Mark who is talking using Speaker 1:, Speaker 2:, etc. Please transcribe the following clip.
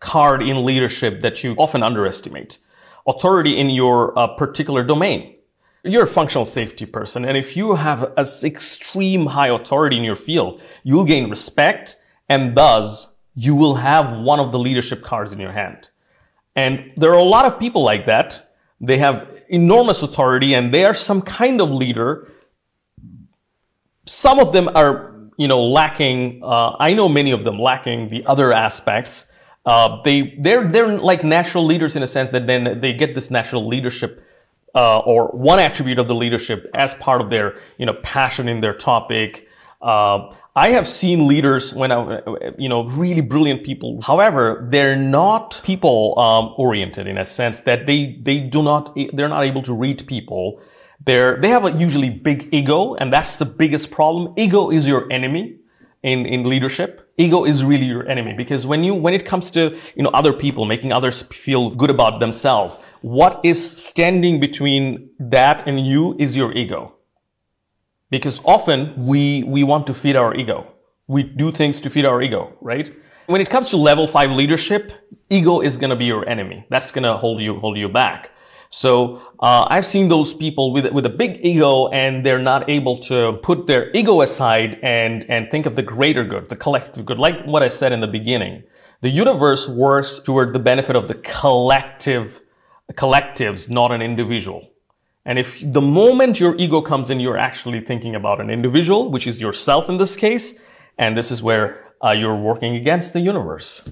Speaker 1: card in leadership that you often underestimate. Authority in your uh, particular domain. You're a functional safety person, and if you have an extreme high authority in your field, you'll gain respect, and thus you will have one of the leadership cards in your hand. And there are a lot of people like that. They have enormous authority and they are some kind of leader. Some of them are, you know, lacking. Uh, I know many of them lacking the other aspects uh, they they're they're like natural leaders in a sense that then they get this natural leadership uh, or one attribute of the leadership as part of their you know passion in their topic. Uh, I have seen leaders when I, you know, really brilliant people. However, they're not people um, oriented in a sense that they they do not they're not able to read people. They're they have a usually big ego, and that's the biggest problem. Ego is your enemy in in leadership ego is really your enemy because when you when it comes to you know other people making others feel good about themselves what is standing between that and you is your ego. Because often we we want to feed our ego. We do things to feed our ego right? When it comes to level 5 leadership ego is going to be your enemy. That's going to hold you hold you back so uh, I've seen those people with with a big ego, and they're not able to put their ego aside and and think of the greater good, the collective good. Like what I said in the beginning, the universe works toward the benefit of the collective collectives, not an individual. And if the moment your ego comes in, you're actually thinking about an individual, which is yourself in this case, and this is where uh, you're working against the universe.